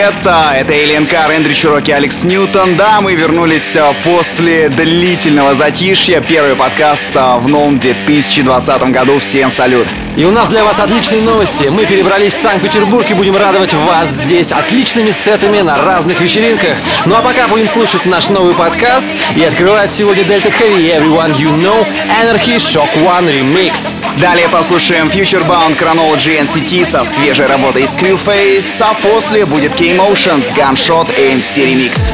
А, это Эйлен Кар, Эндрю Чуроки, Алекс Ньютон. Да, мы вернулись а, после длительного затишья. Первый подкаст а, в новом 2020 году. Всем салют. И у нас для вас отличные новости. Мы перебрались в Санкт-Петербург и будем радовать вас здесь отличными сетами на разных вечеринках. Ну а пока будем слушать наш новый подкаст и открывать сегодня Delta Heavy Everyone You Know Anarchy Shock One Remix. Далее послушаем Future Bound Chronology NCT со свежей работой из Crewface, а после будет K-Motion с Gunshot AMC Remix.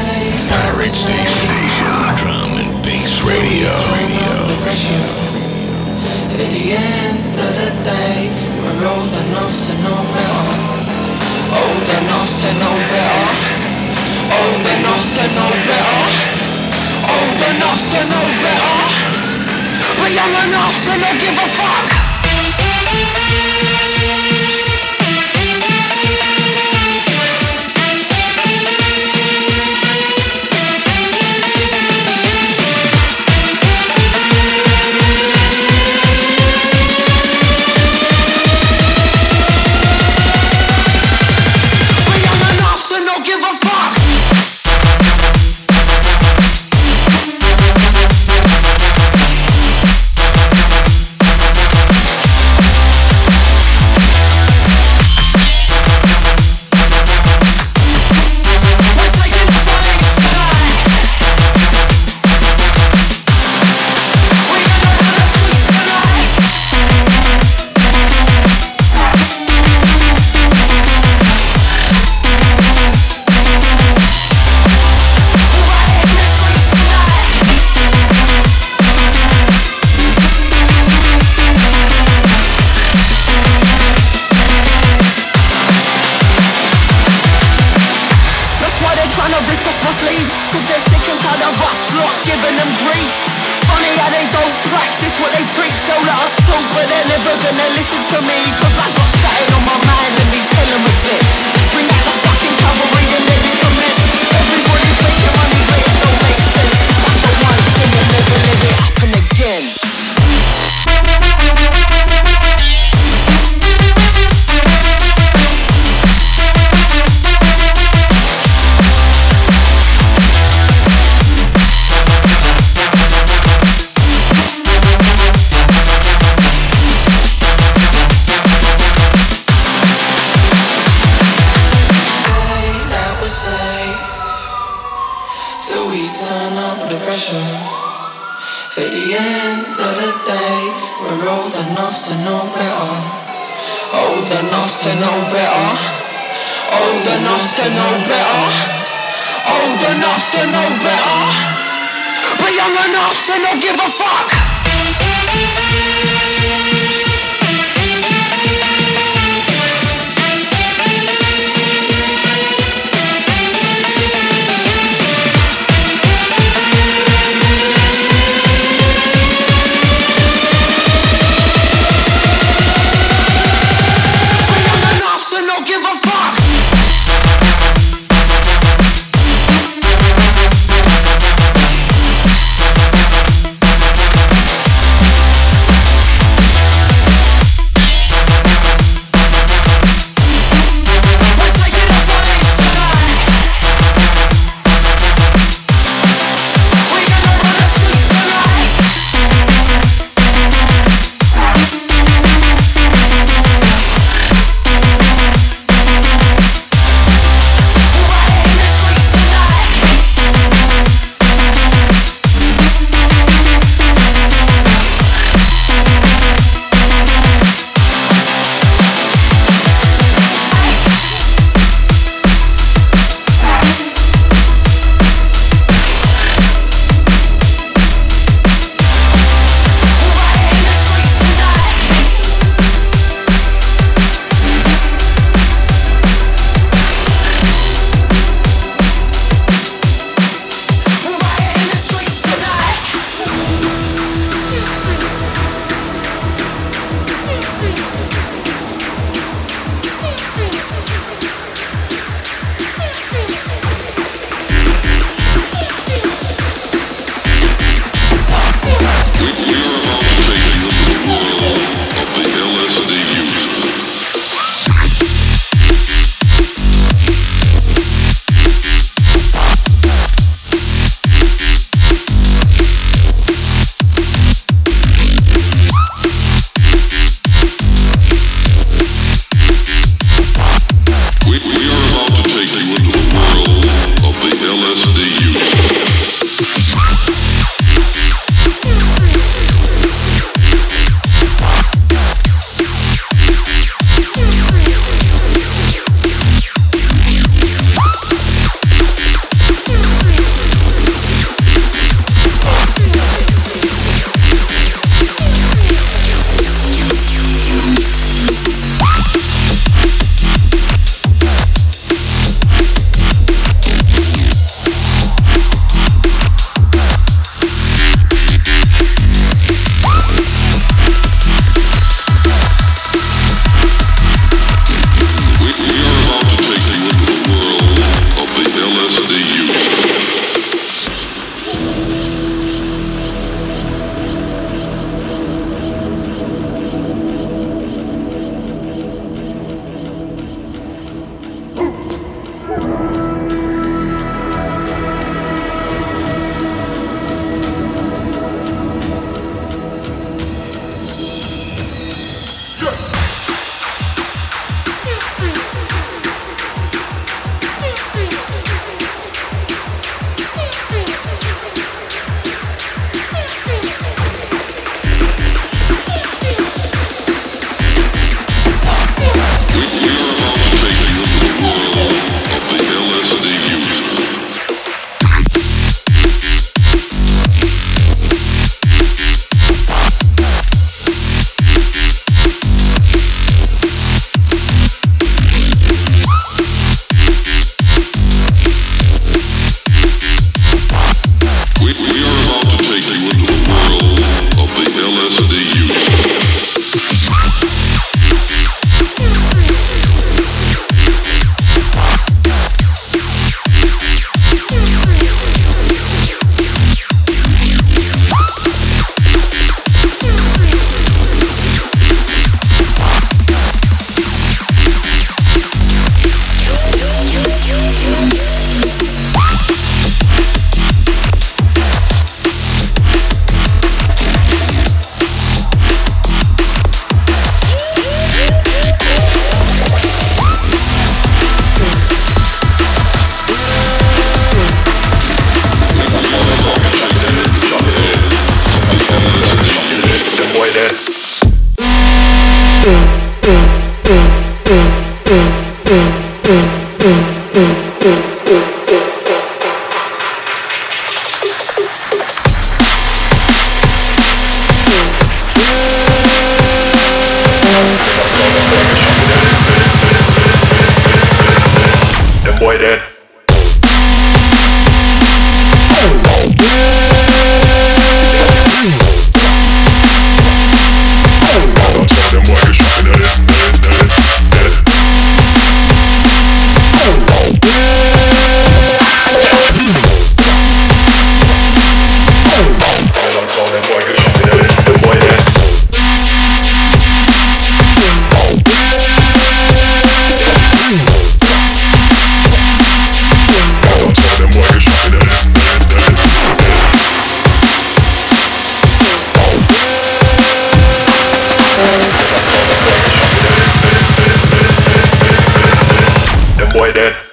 Это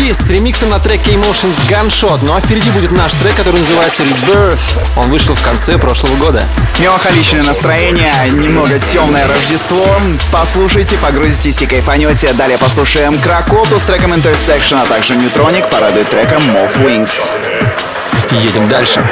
AMC с ремиксом на треке Emotions Gunshot. Ну а впереди будет наш трек, который называется Rebirth. Он вышел в конце прошлого года. Меланхоличное настроение, немного темное Рождество. Послушайте, погрузитесь и кайфанете. Далее послушаем Кракоту с треком Intersection, а также Neutronix порадует треком Move Wings. Едем дальше.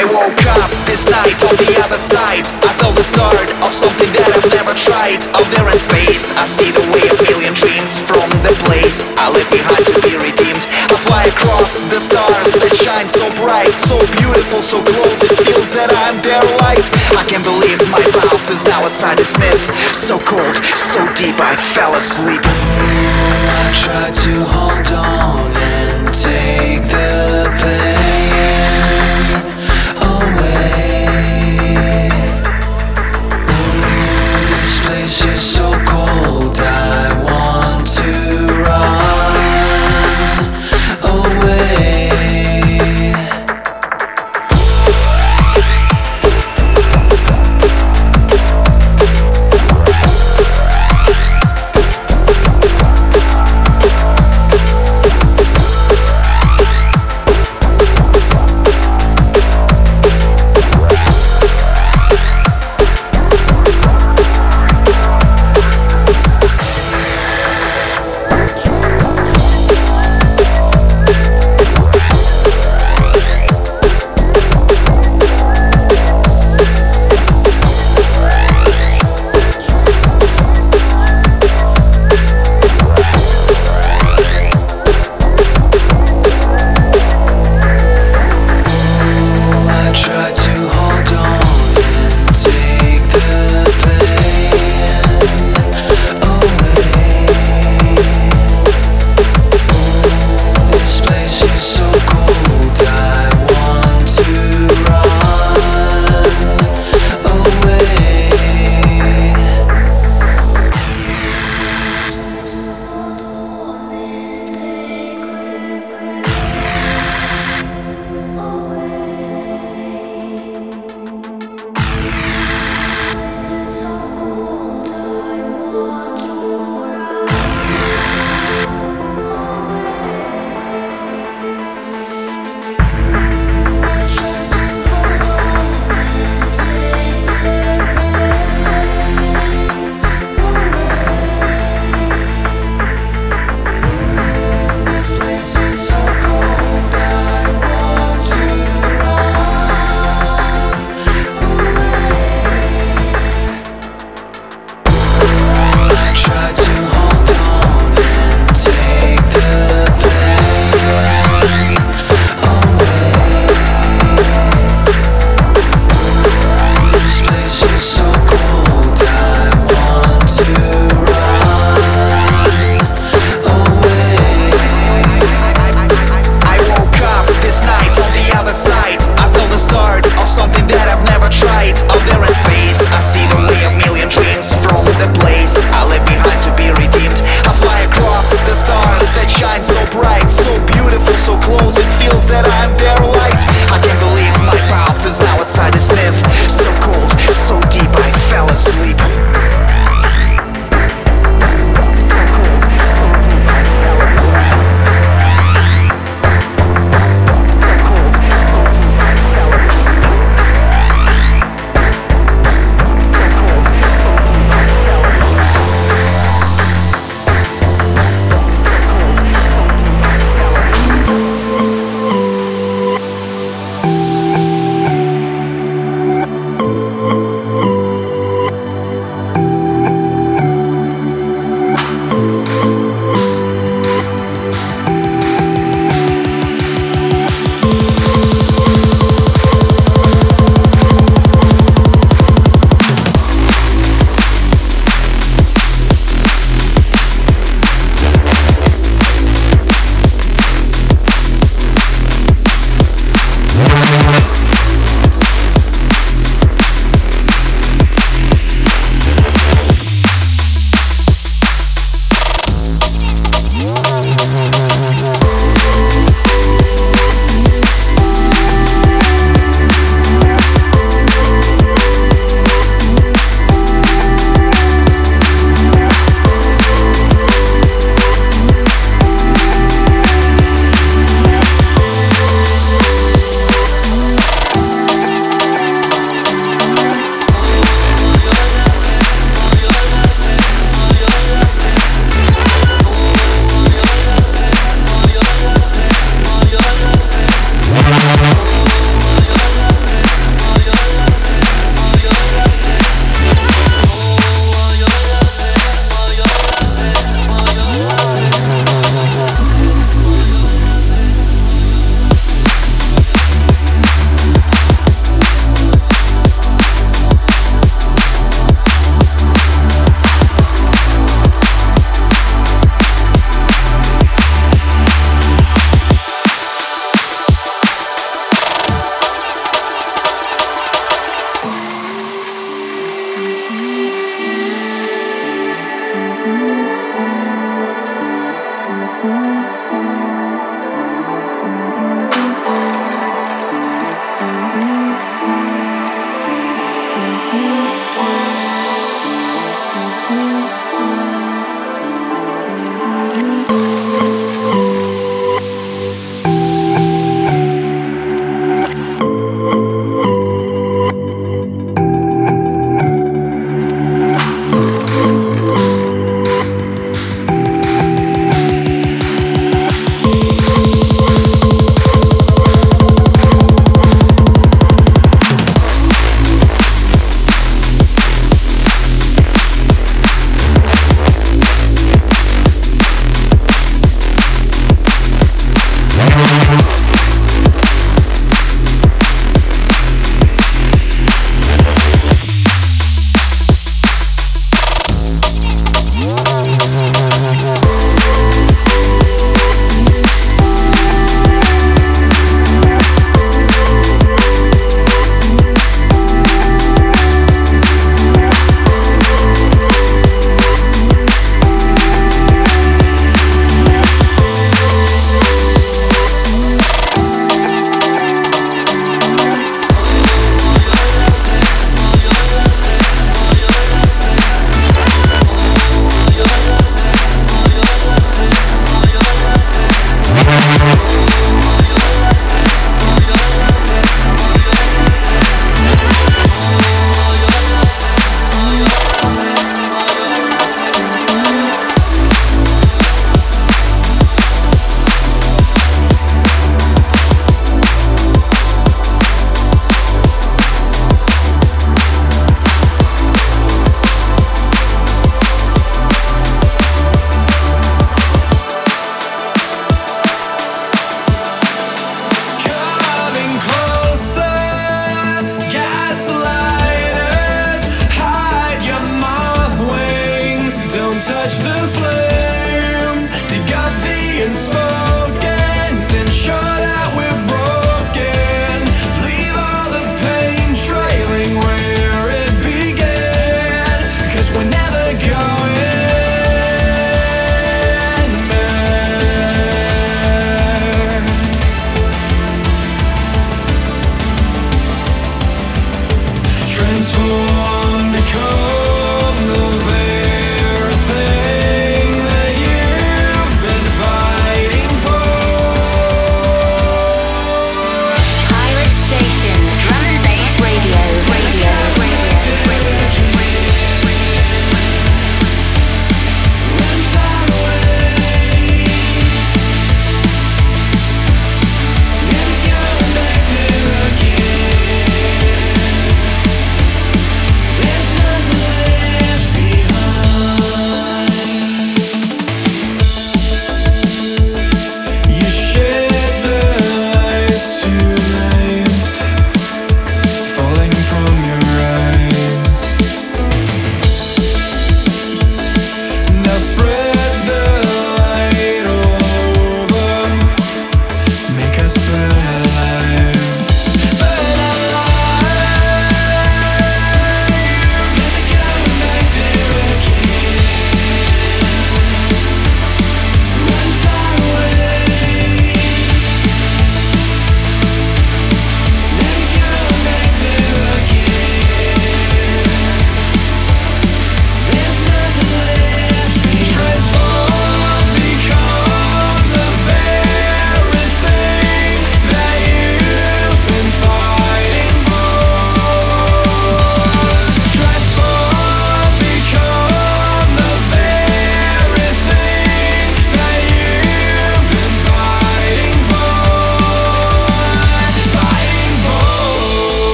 I woke up this night on the other side. I felt the start of something that I've never tried. Out there in space, I see the way a million dreams From the place I left behind to be redeemed I fly across the stars that shine so bright So beautiful, so close, it feels that I'm there light I can't believe my mouth is now outside this myth. So cold, so deep, I fell asleep. I tried to hold on and take the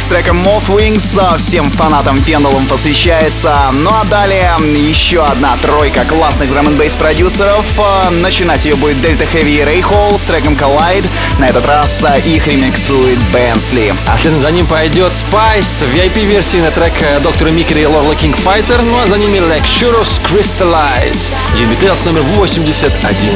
С треком Moth Wings. Всем фанатам Pendulum посвящается. Ну а далее еще одна тройка классных драм н продюсеров. Начинать ее будет Delta Heavy и Ray Hall с треком Collide. На этот раз их ремиксует Бенсли. А следом за ним пойдет Spice в VIP-версии на трек доктора Микера и Лорла King Fighter. Ну а за ними Lecturus Crystallize. Tales номер 81.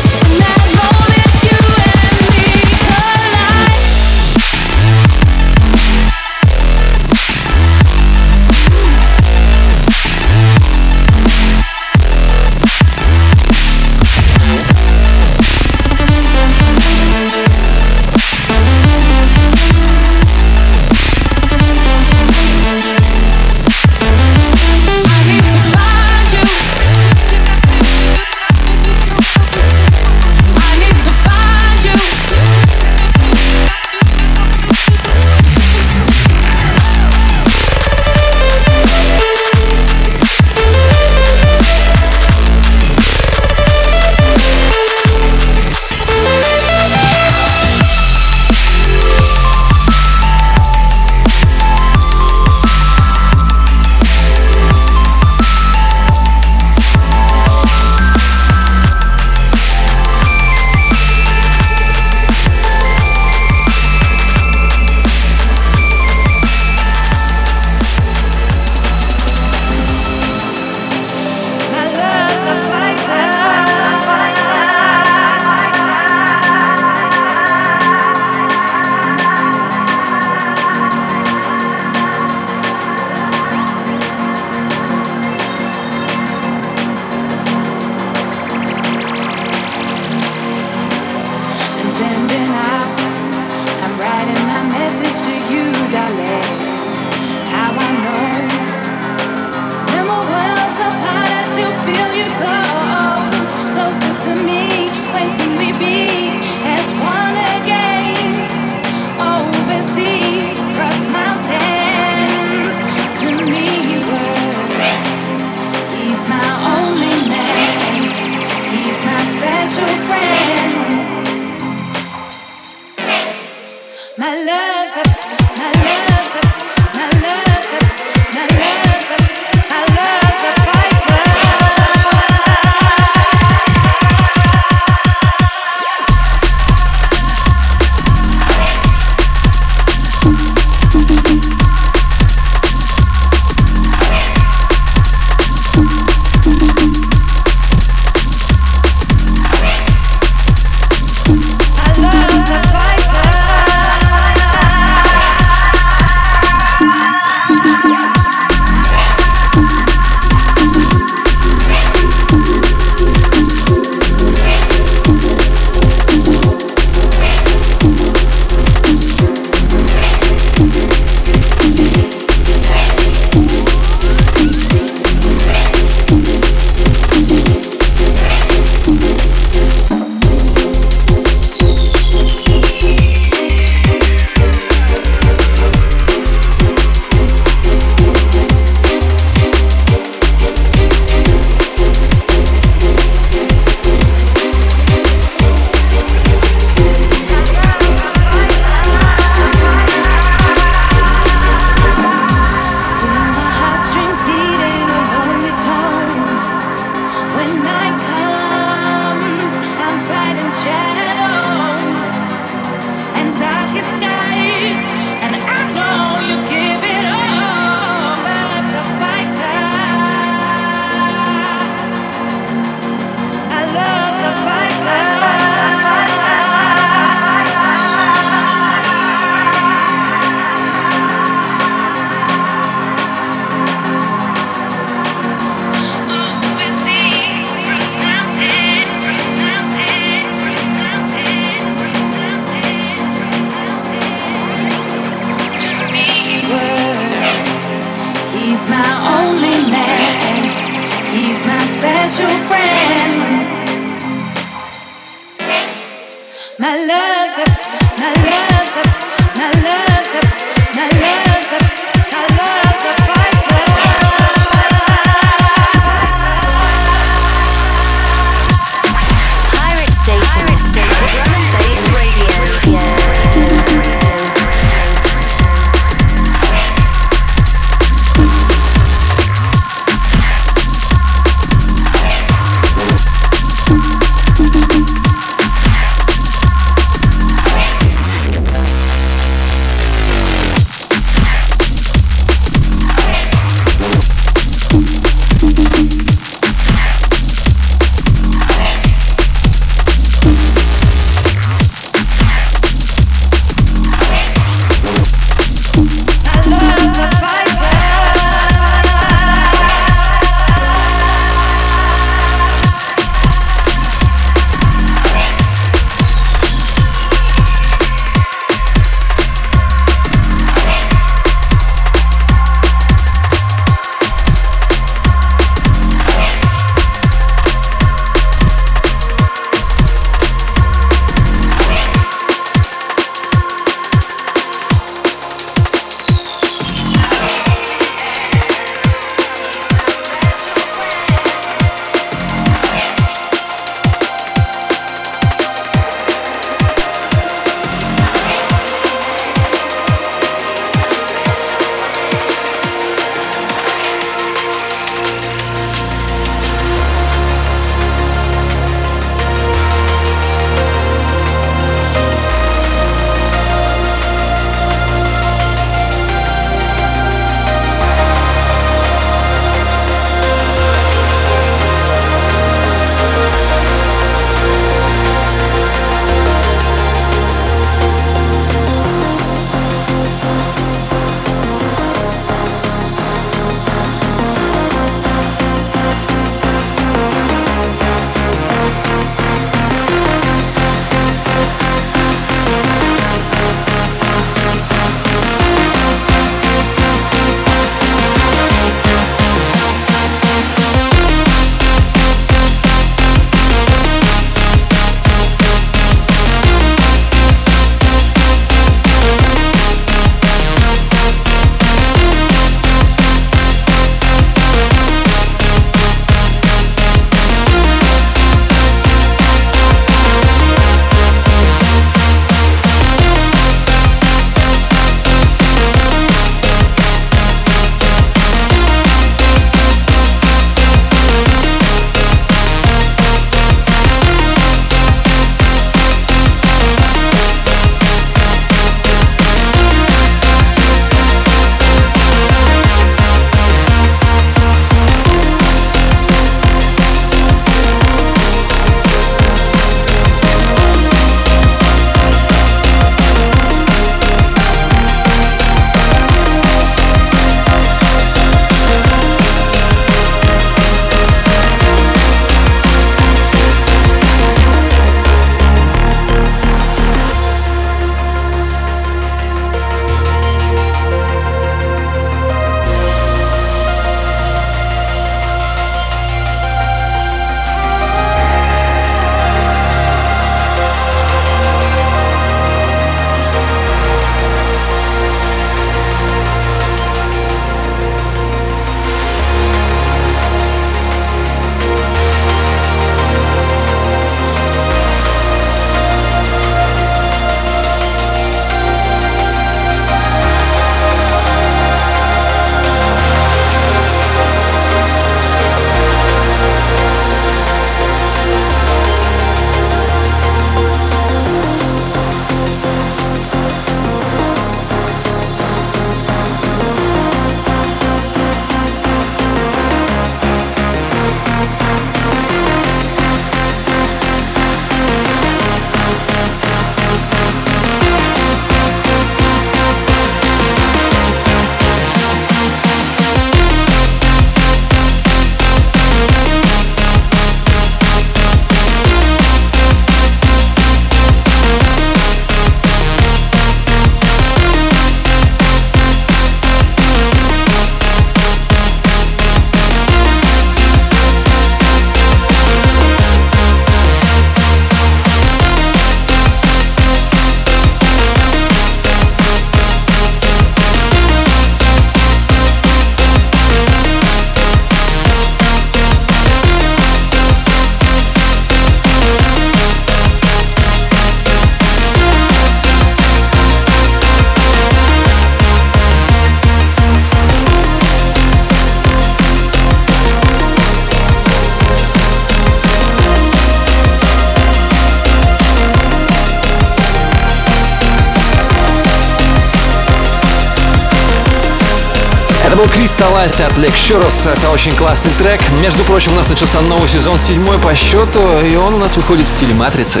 От Лекшурус. Это очень классный трек. Между прочим, у нас начался новый сезон, седьмой по счету, и он у нас выходит в стиле матрицы.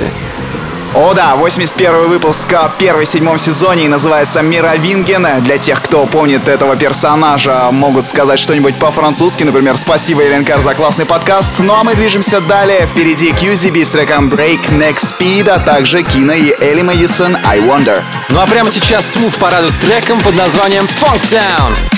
О да, 81 выпуск в первой седьмом сезоне и называется Мировинген. Для тех, кто помнит этого персонажа, могут сказать что-нибудь по-французски, например, спасибо, Эленкар, за классный подкаст. Ну а мы движемся далее. Впереди QZB с треком Break Next Speed, а также Кина и Элли Мэдисон I Wonder. Ну а прямо сейчас Смув порадует треком под названием Funk Town.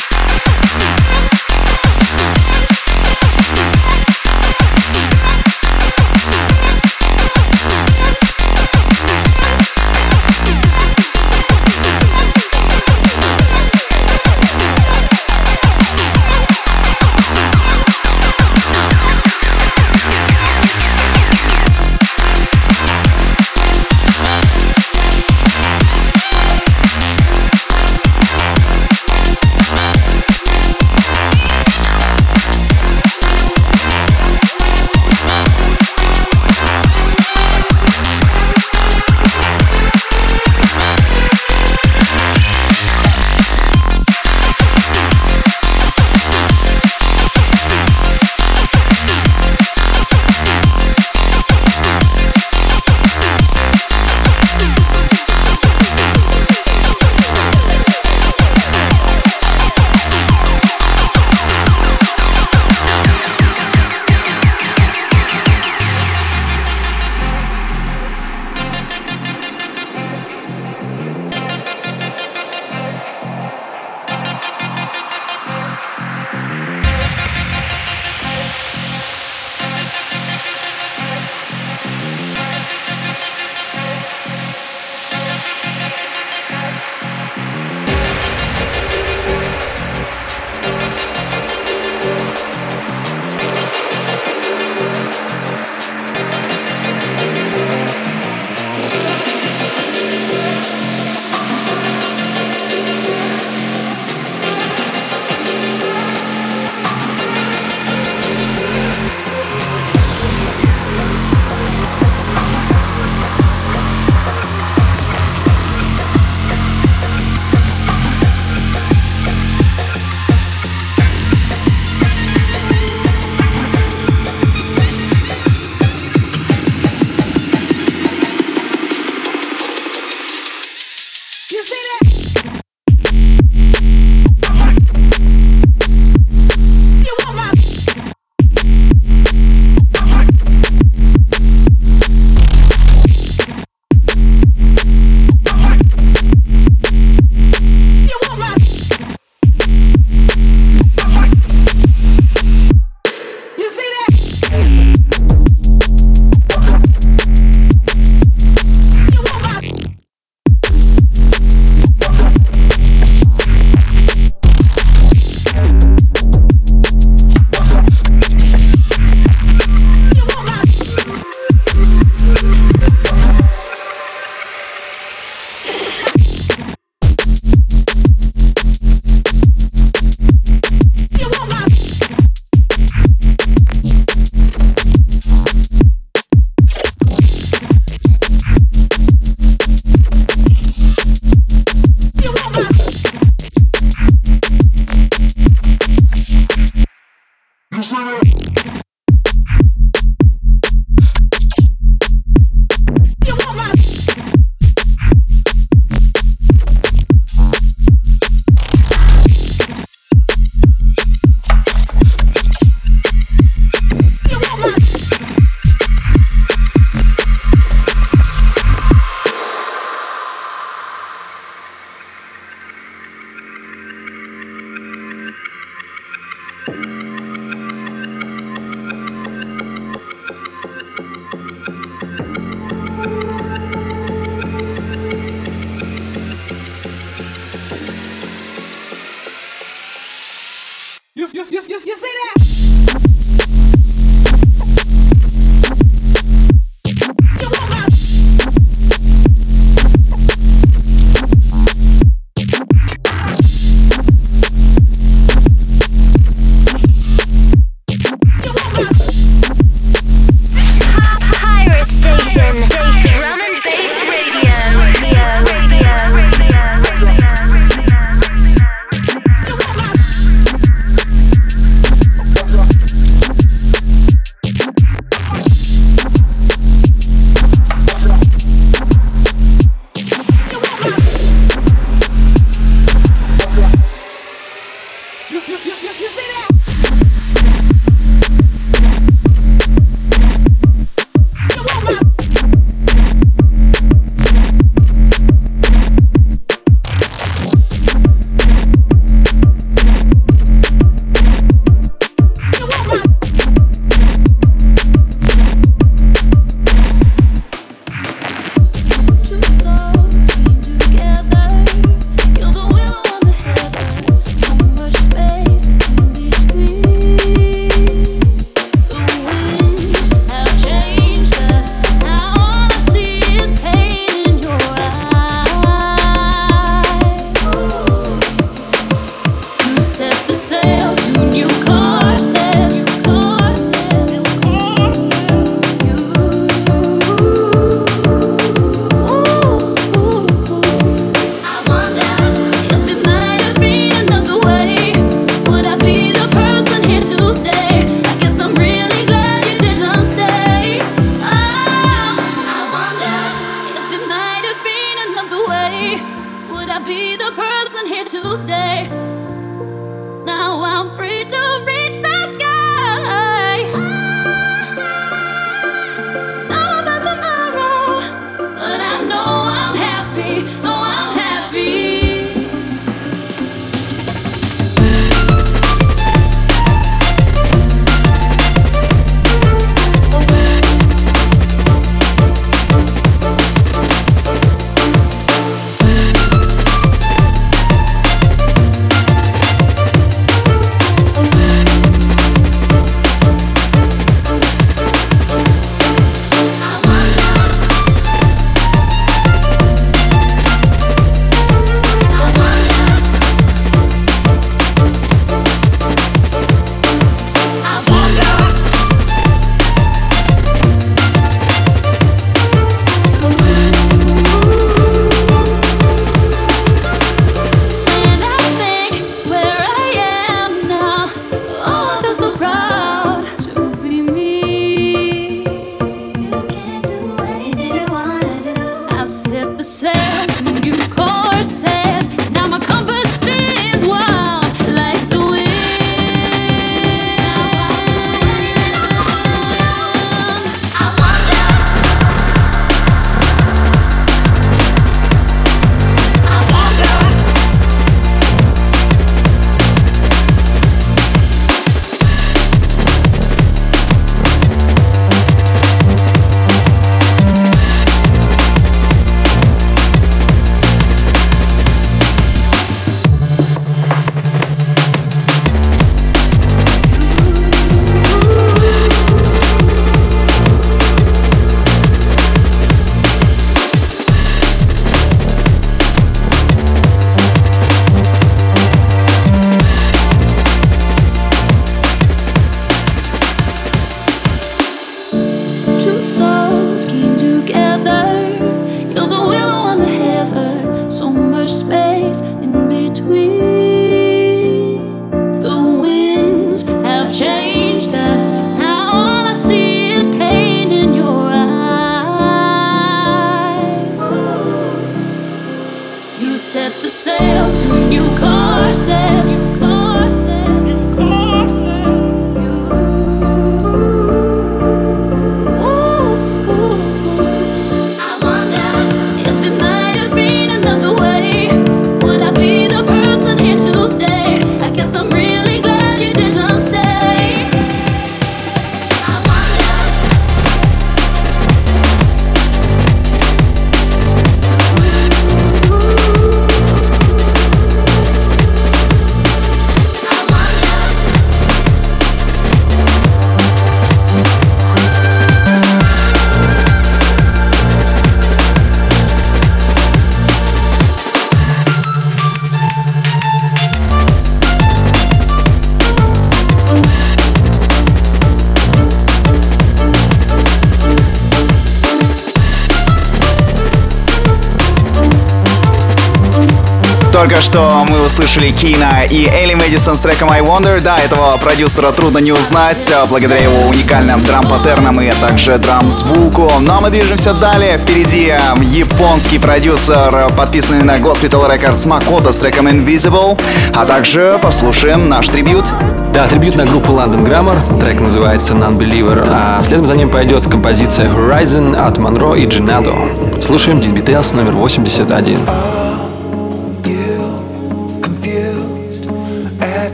Мы услышали Кина и Элли Мэдисон с треком I Wonder. Да, этого продюсера трудно не узнать, а, благодаря его уникальным драм-паттернам и также драм-звуку. Но мы движемся далее. Впереди а, японский продюсер, подписанный на Hospital Records Макото с треком Invisible. А также послушаем наш трибют. Да, трибют на группу London Grammar. Трек называется Non-Believer. А следом за ним пойдет композиция Horizon от Монро и Джинадо. Слушаем DBTS номер 81.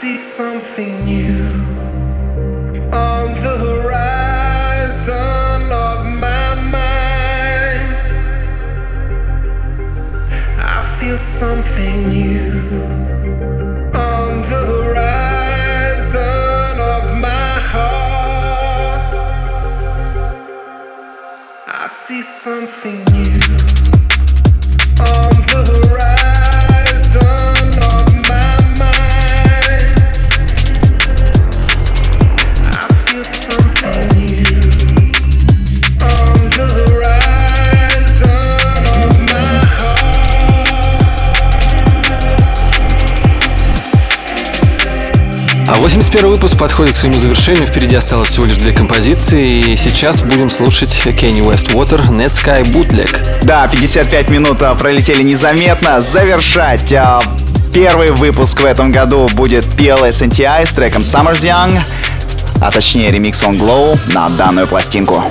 See something new on the horizon of my mind. I feel something new on the horizon of my heart. I see something new 81 выпуск подходит к своему завершению. Впереди осталось всего лишь две композиции. И сейчас будем слушать Kanye West Net Sky Bootleg. Да, 55 минут а, пролетели незаметно. Завершать а, первый выпуск в этом году будет PLS NTI с треком Summer's Young, а точнее ремикс on Glow на данную пластинку.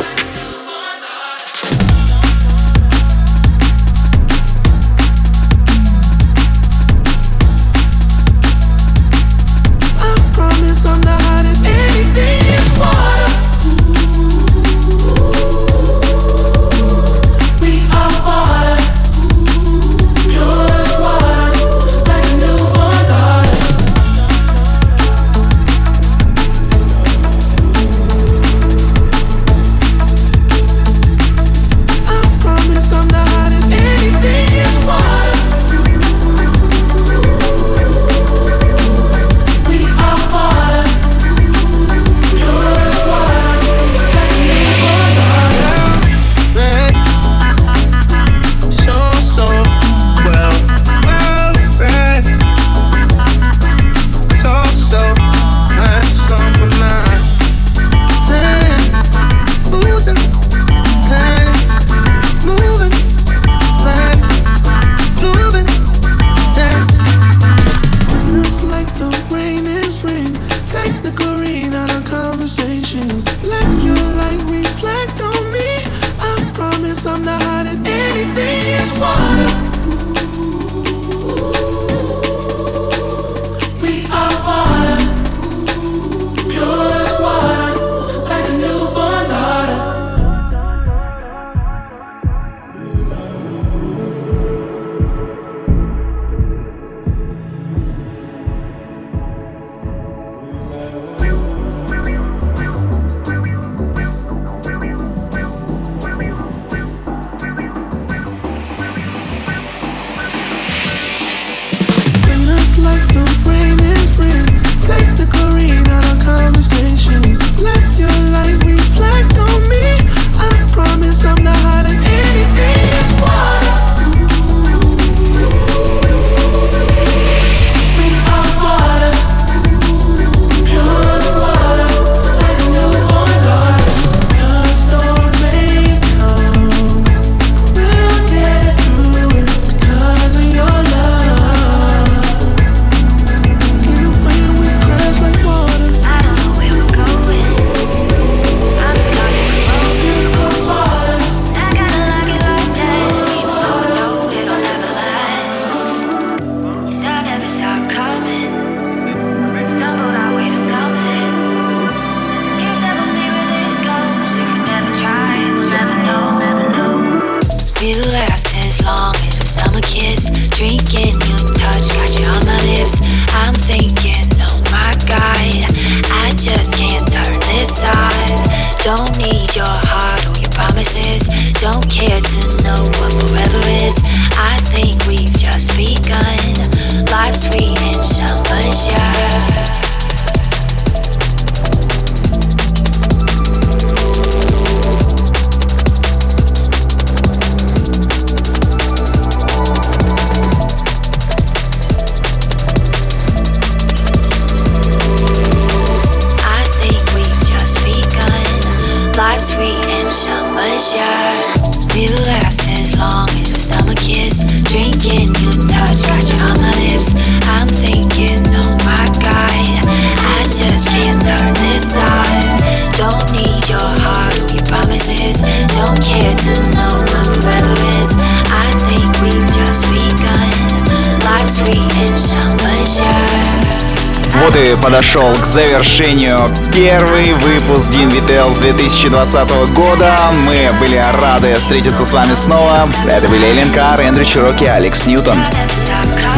Подошел к завершению первый выпуск Дин Вителс 2020 года. Мы были рады встретиться с вами снова. Это были Элен Кар, Эндрю Чироки, Алекс Ньютон.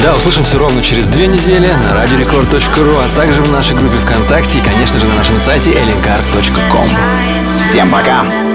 Да, услышимся ровно через две недели на радиорекорд.ру, а также в нашей группе ВКонтакте и, конечно же, на нашем сайте elincar.com. Всем пока!